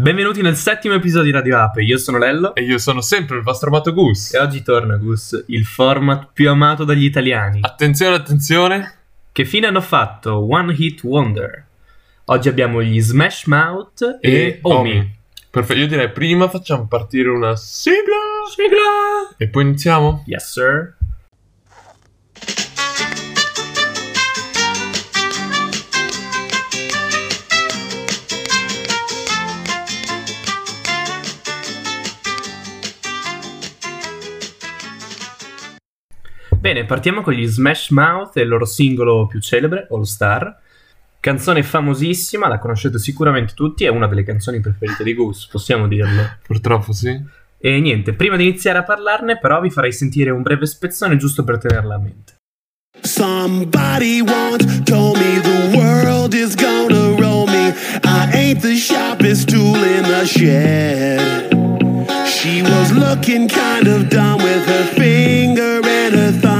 Benvenuti nel settimo episodio di Radio Ape, io sono Lello E io sono sempre il vostro amato Gus. e oggi torna Gus, il format più amato dagli italiani. Attenzione, attenzione. Che fine hanno fatto One Hit Wonder? Oggi abbiamo gli Smash Mouth e, E Omi. Omi. Perfetto, io direi prima facciamo partire una sigla. Sigla! E poi iniziamo. Yes sir. Bene, partiamo con gli Smash Mouth e il loro singolo più celebre, All Star. Canzone famosissima, la conoscete sicuramente tutti, è una delle canzoni preferite di Goose, possiamo dirlo. Purtroppo sì. E niente, prima di iniziare a parlarne, però vi farei sentire un breve spezzone giusto per tenerla a mente. Somebody once told me the world is gonna roll me. I ain't the sharpest tool in the shed. She was looking kind of dumb with her finger and her thumb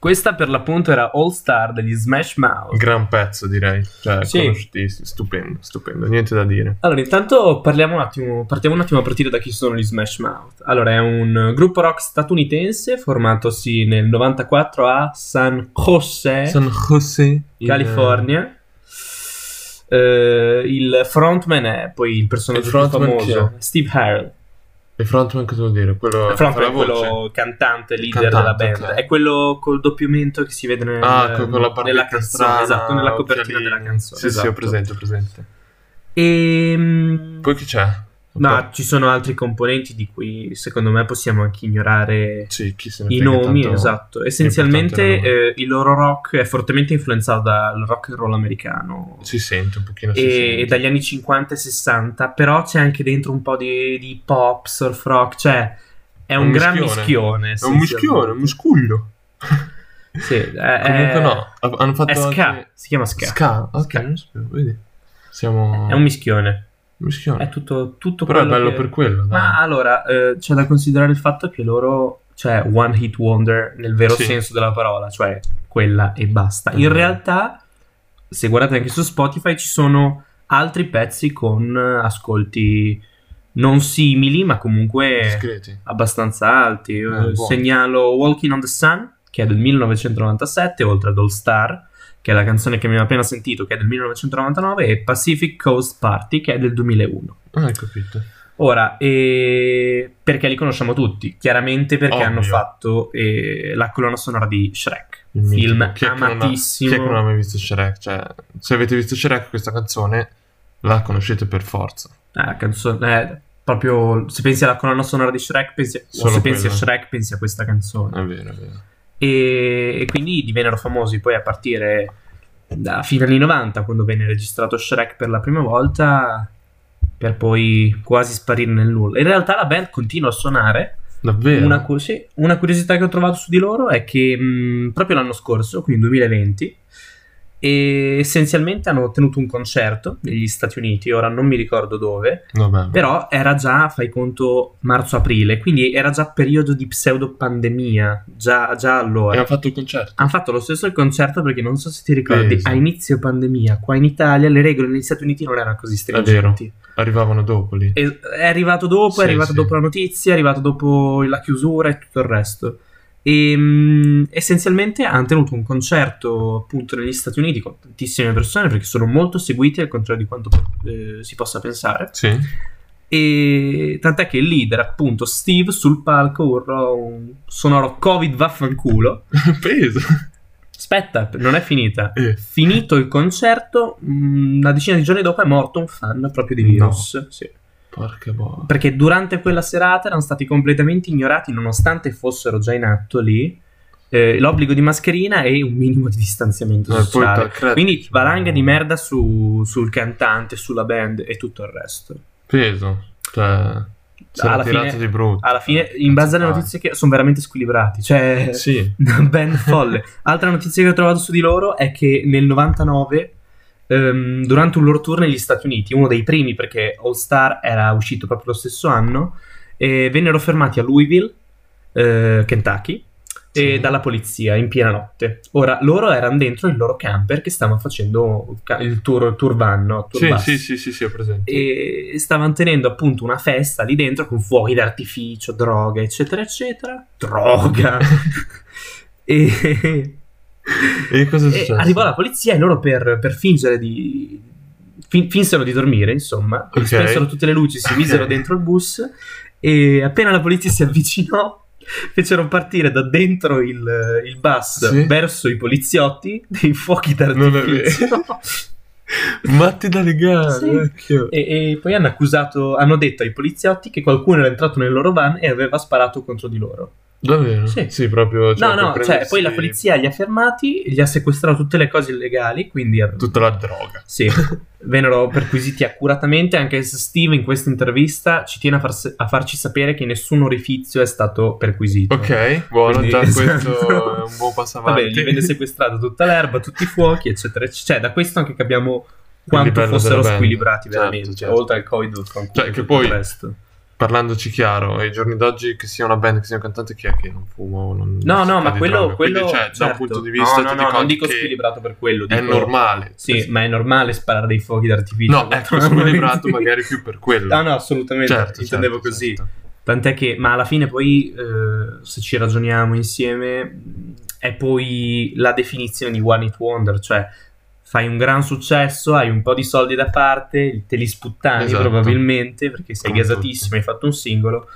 Questa per l'appunto era All Star degli Smash Mouth. Gran pezzo direi. Cioè, Sì. Stupendo, stupendo. Niente da dire. Allora, intanto parliamo un attimo, partiamo un attimo a partire da chi sono gli Smash Mouth. Allora, è un gruppo rock statunitense formatosi nel 94 a San Jose, San Jose. in- California. Eh, il frontman è poi il personaggio Il più famoso? Steve Harrell. E frontman cosa vuol dire? Quello che frontman quello cantante, leader Cantante, della band. ok. È quello col doppiamento che si vede nel- Ah, con, con la nella canzone. strana, esatto, nella copertina della canzone. Sì, sì, ho esatto. presente, ho presente. E... Poi chi c'è? Ma ci sono altri componenti di cui secondo me possiamo anche ignorare Sì, i nomi, esatto. Essenzialmente eh, il loro rock è fortemente influenzato dal rock and roll americano Si sente un pochino. e, sente. e dagli anni 50 e 60, però c'è anche dentro un po' di, di pop, surf rock, cioè è un, Un gran mischione. mischione. È un mischione, un muscuglio. Sì, è, Comunque no, ha- hanno fatto È ska, anche- si chiama ska. Ska, ok, Ska. non sapevo, vedi. Siamo È un mischione. Mischione. È tutto, tutto Però è bello che- per quello, dai. Ma allora, eh, c'è da considerare il fatto che loro, cioè one hit wonder nel vero Sì. senso della parola, cioè quella e basta. In Mhm. realtà, se guardate anche su Spotify, ci sono altri pezzi con ascolti non simili, ma comunque Discreti. abbastanza alti. Eh, segnalo Walking on the Sun, che è del 1997, oltre ad All Star, che è la canzone che abbiamo appena sentito, che è del 1999, e Pacific Coast Party, che è del 2001. Ah, hai capito. Ora, eh, perché li conosciamo tutti? Chiaramente perché Ovvio. hanno fatto eh, la colonna sonora di Shrek, Il film. Chi è amatissimo. Chi è che non ha mai visto Shrek? Cioè, se avete visto Shrek, questa canzone la conoscete per forza. Ah, la canzone, eh, proprio se pensi alla colonna sonora di Shrek, pensi, se pensi a. Shrek, pensi a questa canzone. È vero, è vero. E, e quindi divennero famosi poi a partire da fine anni 90, quando venne registrato Shrek per la prima volta, per poi quasi sparire nel nulla. In realtà la band continua a suonare. Davvero? Una, cu- sì, una curiosità che ho trovato su di loro è che mh, proprio l'anno scorso, quindi 2020, e essenzialmente hanno tenuto un concerto negli Stati Uniti, ora non mi ricordo dove, Vabbè. però era già, fai conto, marzo-aprile, quindi era già periodo di pseudo-pandemia, già, già E allora. hanno fatto il concerto. Hanno fatto lo stesso il concerto perché non so se ti ricordi, Peso. a inizio pandemia, qua in Italia le regole negli Stati Uniti non erano così stringenti. Arrivavano dopo lì. E- È arrivato dopo, Sì, è arrivato sì. dopo la notizia, è arrivato dopo la chiusura e tutto il resto. E mh, essenzialmente hanno tenuto un concerto appunto negli Stati Uniti con tantissime persone perché sono molto seguiti al contrario di quanto eh, si possa pensare. Sì. E tant'è che il leader, appunto Steve, sul palco urlò un sonoro Covid vaffanculo. Peso. Aspetta, non è finita. Eh. Finito il concerto, mh, una decina di giorni dopo è morto un fan proprio di virus. Sì. Porca boia. Perché durante quella serata erano stati completamente ignorati, nonostante fossero già in atto lì, eh, l'obbligo di mascherina e un minimo di distanziamento poi sociale. credere, Quindi cioè, valanga di merda su- sul cantante, sulla band e tutto il resto. Peso. Cioè, alla fine, di brutto. alla fine, in base alle notizie che sono veramente squilibrati, cioè Sì. una band folle. Altra notizia che ho trovato su di loro è che nel 99, ehm, durante un loro tour negli Stati Uniti, uno dei primi perché All Star era uscito proprio lo stesso anno, e vennero fermati a Louisville, eh, Kentucky, e Sì. dalla polizia in piena notte. Ora, loro erano dentro il loro camper che stavano facendo il tour, il tour van, no? Tour Sì, bus. sì, sì, sì, sì, ho presente. E stavano tenendo appunto una festa lì dentro con fuochi d'artificio, droga, eccetera, eccetera. Droga! e, E cosa è e successo? arrivò la polizia e loro per, per fingere di... fin- finsero di dormire, insomma. Ok. Spensero tutte le luci, si misero dentro il bus e appena la polizia si avvicinò fecero partire da dentro il, il bus Sì. verso i poliziotti dei fuochi d'artificio. Matti da legare, Sì. E, e poi hanno accusato, hanno detto ai poliziotti che qualcuno era entrato nel loro van e aveva sparato contro di loro. Davvero? Sì. proprio. cioè, no, no, cioè, prendersi poi la polizia li ha fermati, gli ha sequestrato tutte le cose illegali, quindi Tutta la droga. sì, vennero perquisiti accuratamente, anche se Steve in questa intervista ci tiene a, far- a farci sapere che nessun orifizio è stato perquisito. Ok, buono, Quindi- già questo esatto. è un buon passo avanti. Vabbè, gli venne sequestrato tutta l'erba, tutti i fuochi, eccetera, eccetera. Cioè, da questo anche capiamo quanto livello fossero squilibrati Certo, veramente, certo. oltre al covid, Cioè, che poi-. Parlandoci chiaro, ai giorni d'oggi che sia una band che sia un cantante, chi è che non fuma o non No, no, ma quello, quello Quindi, cioè, da un certo. punto di vista no, no, no, dico non dico squilibrato per quello, è dico- normale. Sì, ma è normale sparare dei fuochi d'artificio. No, ecco, squilibrato magari più per quello. No, no, assolutamente, Certo, intendevo certo, così. certo. Tant'è che, ma alla fine poi, eh, se ci ragioniamo insieme, è poi la definizione di One Hit Wonder, cioè fai un gran successo, hai un po' di soldi da parte, te li sputtani Esatto. probabilmente perché sei Come gasatissimo, tutti. hai fatto un singolo.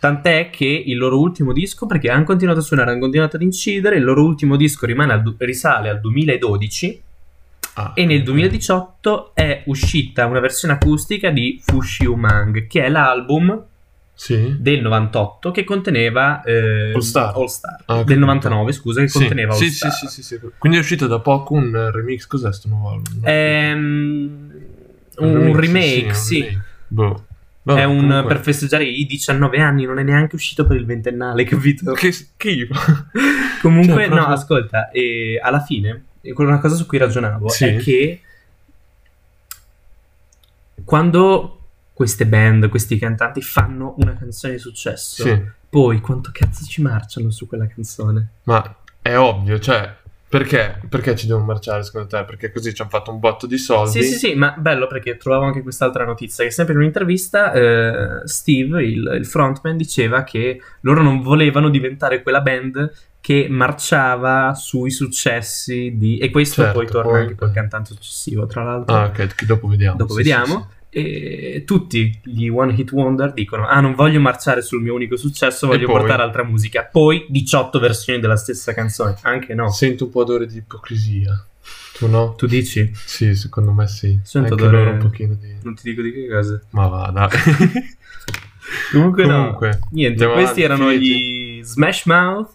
Tant'è che il loro ultimo disco, perché hanno continuato a suonare, hanno continuato ad incidere, il loro ultimo disco rimane al risale al 2012 Ah, e nel ok. 2018 è uscita una versione acustica di Fushi Umang, che è l'album Sì? del 98 che conteneva eh, All Star. All Star. Ah, del capito. 99 scusa che Sì, conteneva All sì, Star sì, sì, sì, sì. Quindi è uscito da poco un eh, remix. Cos'è sto nuovo album? Ehm, un, remake sì, un remake. Boh. è Vabbè, un comunque- per festeggiare i 19 anni non è neanche uscito per il ventennale capito Che schifo. comunque Cioè, no proprio- ascolta e alla fine una cosa su cui ragionavo è che quando queste band questi cantanti fanno una canzone di successo Sì, poi quanto cazzo ci marciano su quella canzone ma è ovvio, cioè, perché, perché ci devono marciare secondo te? Perché così ci hanno fatto un botto di soldi. Sì, sì, sì, ma bello perché trovavo anche quest'altra notizia che sempre in un'intervista eh, Steve, il, il frontman, diceva che loro non volevano diventare quella band che marciava sui successi di... E questo Certo, poi torna poi- anche col cantante successivo, tra l'altro. Ah, ok, dopo vediamo. Dopo Sì, vediamo. sì, sì. E tutti gli One Hit Wonder dicono: Ah, non voglio marciare sul mio unico successo, voglio portare altra musica. Poi 18 versioni della stessa canzone. Anche no. Sento un po' odore di ipocrisia. Tu no? Tu dici? Sì, secondo me sì. Sento Anche odore- un pochino di... Non ti dico di che cosa. Ma va, dai. Comunque, Comunque, no. Niente, questi avanti, erano gli Smash Mouth.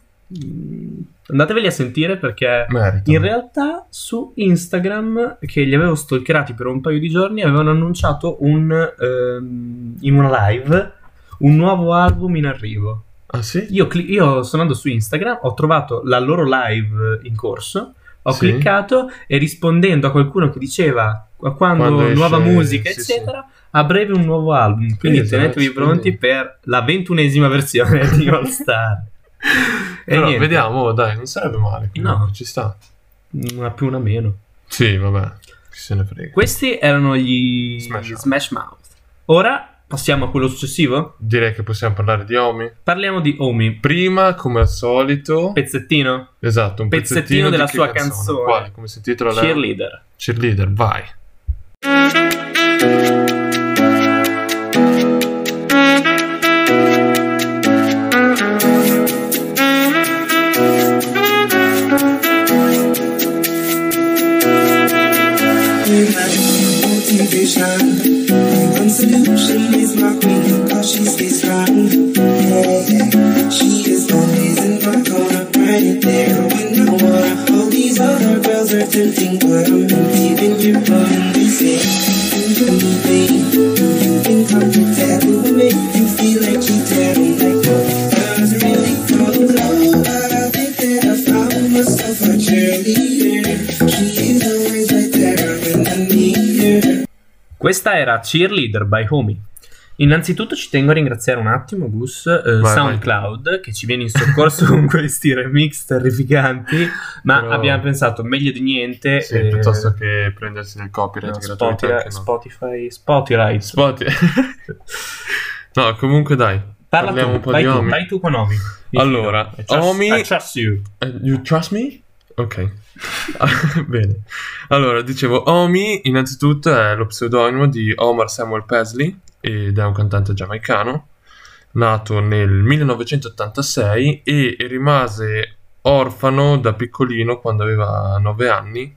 Andateveli a sentire perché Merito. in realtà su Instagram, che li avevo stalkerati per un paio di giorni, avevano annunciato un, ehm, in una live un nuovo album in arrivo. Ah, sì? Io, cli- io sono andato su Instagram, ho trovato la loro live in corso, ho Sì. cliccato e rispondendo a qualcuno che diceva "Qua- quando, Quando esce- nuova musica, sì, eccetera, a breve un nuovo album. Quindi Esatto, tenetevi pronti per la ventunesima versione di All Star. E Però niente, vediamo, dai, non sarebbe male. No. Ci sta. Una più, una meno. Sì, vabbè. Chi se ne frega. Questi erano gli Smash Mouth. Smash Mouth. Ora passiamo a quello successivo. Direi che possiamo parlare di Omi. Parliamo di Omi. Prima, come al solito... Pezzettino. esatto, un pezzettino pezzettino, della sua canzone. Quale? Come si intitola? la- Cheerleader. Cheerleader, vai. Questa era Cheerleader by Homie. Innanzitutto ci tengo a ringraziare un attimo Gus eh, Vai, SoundCloud che ci viene in soccorso con questi remix terrificanti, ma Però- abbiamo pensato meglio di niente Sì, eh, piuttosto che prendersi nel copyright no. Spotify, no. Spotify, Spotify. Spotify. no, comunque dai. Parla tu, un po' vai di tu, Omi. vai tu con Omi. Mi Allora, trust- Omi- I trust you. Eh, You trust me? Ok. Bene. Allora, dicevo, Omi innanzitutto è lo pseudonimo di Omar Samuel Pesley ed è un cantante giamaicano, nato nel 1986 e rimase orfano da piccolino quando aveva 9 anni.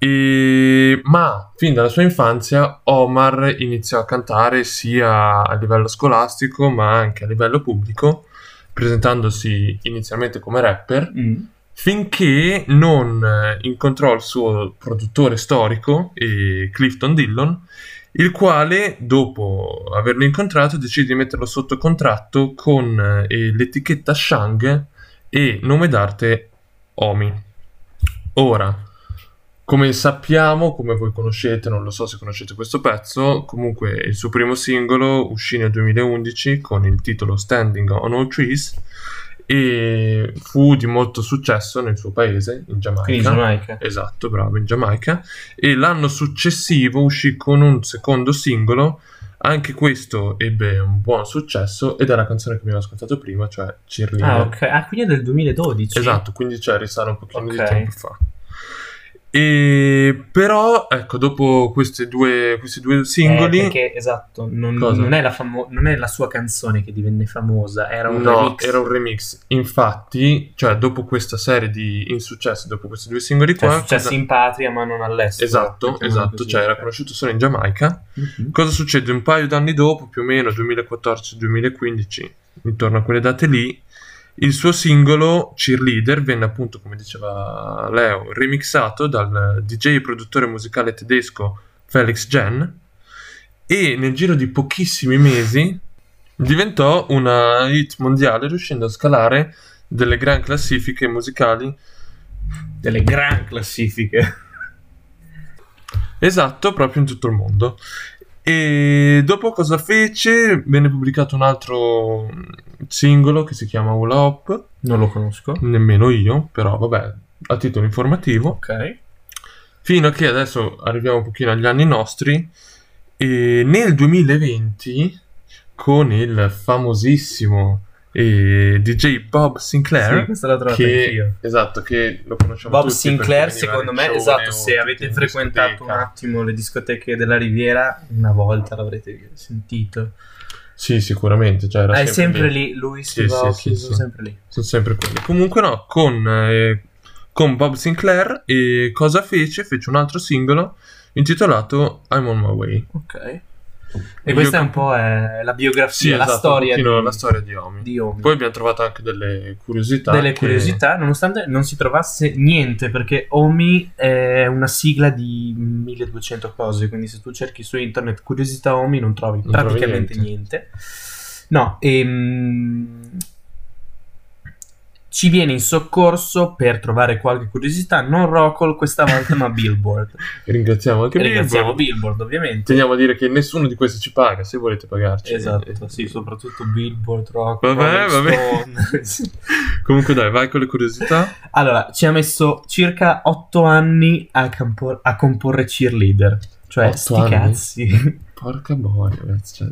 E- Ma fin dalla sua infanzia Omar iniziò a cantare sia a livello scolastico ma anche a livello pubblico, presentandosi inizialmente come rapper Mm. Finché non eh, incontrò il suo produttore storico, eh, Clifton Dillon, il quale, dopo averlo incontrato, decide di metterlo sotto contratto con eh, l'etichetta Shang e nome d'arte Omi. Ora, come sappiamo, come voi conoscete, non lo so se conoscete questo pezzo, comunque il suo primo singolo uscì nel 2011 con il titolo Standing on All Trees e fu di molto successo nel suo paese, in Giamaica. Quindi Giamaica. Esatto, bravo, in Giamaica. E l'anno successivo uscì con un secondo singolo, anche questo ebbe un buon successo ed è la canzone che abbiamo ascoltato prima, cioè Cheerleader. Ah, ok. Ah, quindi è del 2012. Esatto, quindi cioè risale un pochino Ok. di tempo fa. E però, ecco, dopo queste due, questi due singoli, Eh, perché, esatto, non, non è la famo- non è la sua canzone che divenne famosa, era un no, remix. era un remix. Infatti, cioè, dopo questa serie di insuccessi, dopo questi due singoli Cioè, qua, è successo cosa- in patria ma non all'estero. esatto, esatto, così. cioè era conosciuto solo in Giamaica. Mhm. Cosa succede? Un paio d'anni dopo, più o meno 2014-2015, intorno a quelle date lì, il suo singolo Cheerleader venne appunto, come diceva Leo, remixato dal DJ e produttore musicale tedesco Felix Jen e nel giro di pochissimi mesi diventò una hit mondiale riuscendo a scalare delle gran classifiche musicali Delle gran classifiche. Esatto, proprio in tutto il mondo. E dopo cosa fece? Venne pubblicato un altro singolo che si chiama Hula Hop, Non lo conosco. nemmeno io, però vabbè, a titolo informativo. Ok. Fino a che adesso arriviamo un pochino agli anni nostri. E nel 2020, con il famosissimo eh, DJ Bob Sì, Sinclair, questa l'ho trovata che, anch'io. esatto, che lo conosciamo Bob Sinclair, secondo me, esatto, se avete frequentato un attimo le discoteche della Riviera, una volta l'avrete sentito. Sì, sicuramente. Cioè era Ah, è sempre lì, lui Sì, si va sì, sì, sono sì. sempre lì. Sono sempre quelli. Comunque no, con, eh, con Bob Sinclair e cosa fece? Fece un altro singolo intitolato I'm on my way. Ok. E questa è un po' è la biografia, Sì, la, esatto, storia di, la storia di Omi. di Omi. Poi abbiamo trovato anche delle curiosità. delle che- curiosità, nonostante non si trovasse niente, perché Omi è una sigla di 1200 cose, quindi se tu cerchi su internet curiosità Omi non trovi Non trovi praticamente niente. No, ehm, ci viene in soccorso per trovare qualche curiosità, non Rockall questa volta, ma Billboard. Ringraziamo anche Ringraziamo Billboard. Billboard, ovviamente. Teniamo a dire che nessuno di questi ci paga, se volete pagarci. Esatto, Eh, sì, soprattutto Billboard, Rock, Vabbè, vabbè. Comunque dai, vai con le curiosità. Allora, ci ha messo circa 8 anni a, campo- a comporre cheerleader. Cioè, sti anni? cazzi. Porca boia, ragazzi. Cioè,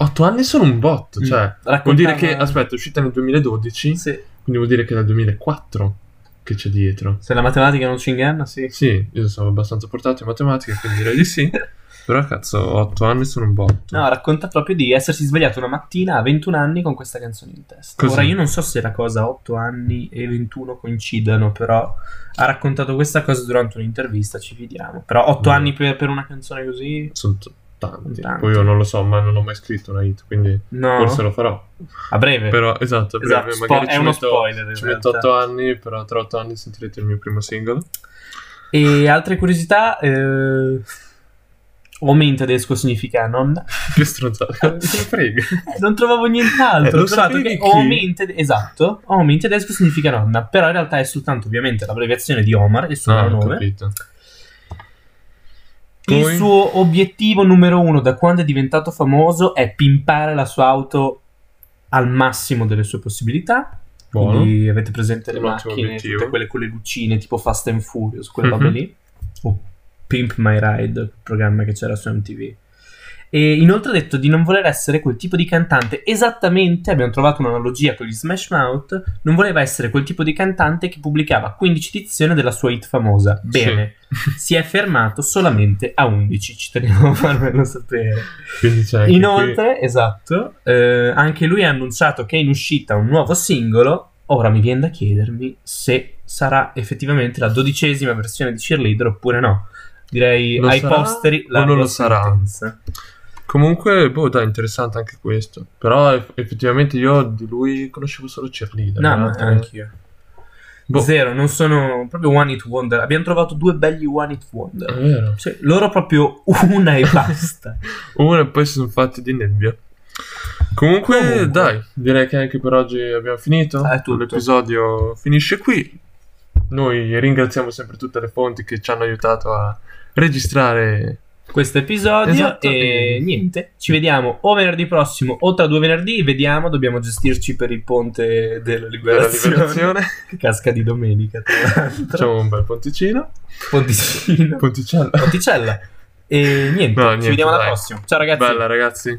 otto anni sono un botto, cioè... Mm, Vuol dire raccontava- che, aspetta, è uscita nel 2012, Sì. Quindi vuol dire che è dal 2004 che c'è dietro. Se la matematica non ci inganna, sì. Sì, io sono abbastanza portato in matematica, quindi direi di sì. Però cazzo, 8 anni sono un botto. No, racconta proprio di essersi svegliato una mattina a 21 anni con questa canzone in testa. Così. Ora, io non so se la cosa 8 anni e 21 coincidano, però ha raccontato questa cosa durante un'intervista, ci fidiamo. Però 8 Mm. anni per, per una canzone così... Sono t- tanti. Tanti. Poi io non lo so, ma non ho mai scritto una hit, quindi No, forse lo farò. a breve. Però, esatto, a breve, Esatto, spo- magari è ci uno metto, spoiler, Ci metto realtà. 8 anni, però tra 8 anni sentirete il mio primo single. E altre curiosità... Eh... Omi in tedesco significa nonna. Che stronzata, frega. Eh, Non trovavo nient'altro. Eh, Ho trovato che chi? Omi in tede- esatto, Omi in tedesco significa nonna, però in realtà è soltanto ovviamente l'abbreviazione di Omar, il suo Ah, nome. capito. Poi- Il suo obiettivo numero uno da quando è diventato famoso è pimpare la sua auto al massimo delle sue possibilità. Buono. Quindi avete presente le macchine, obiettivo. tutte quelle con le lucine, tipo Fast and Furious, quelle Mhm. robe lì. O Pimp My Ride, il programma che c'era su MTV. E inoltre ha detto di non voler essere quel tipo di cantante. Esattamente, abbiamo trovato un'analogia con gli Smash Mouth. Non voleva essere quel tipo di cantante che pubblicava 15 edizioni della sua hit famosa. Bene, si è fermato solamente a 11. Ci tenevo a farvelo sapere. Inoltre, esatto, eh, anche lui ha annunciato che è in uscita un nuovo singolo. Ora mi viene da chiedermi se sarà effettivamente la dodicesima versione di Cheerleader oppure no. Direi Lo ai posteri o non lo sarà? Comunque, boh, dai, interessante anche questo. Però eff- effettivamente io di lui conoscevo solo cheerleader. No, ma altre- anch'io. Boh, Zero, non sono proprio one hit wonder. Abbiamo trovato due belli one hit è wonder. vero. Cioè, loro proprio una e basta. Uno e poi si sono fatti di nebbia. Comunque, Comunque. dai, direi che anche per oggi abbiamo finito. È tutto. L'episodio finisce qui. Noi ringraziamo sempre tutte le fonti che ci hanno aiutato a registrare. Questo episodio Esatto. e niente, ci vediamo o venerdì prossimo o tra due venerdì, vediamo, dobbiamo gestirci per il ponte della della liberazione, liberazione. che casca di domenica Facciamo un bel ponticino. ponticino, Ponticella. ponticella e niente, No, ci niente, vediamo alla dai. prossima, ciao ragazzi Bella, ragazzi.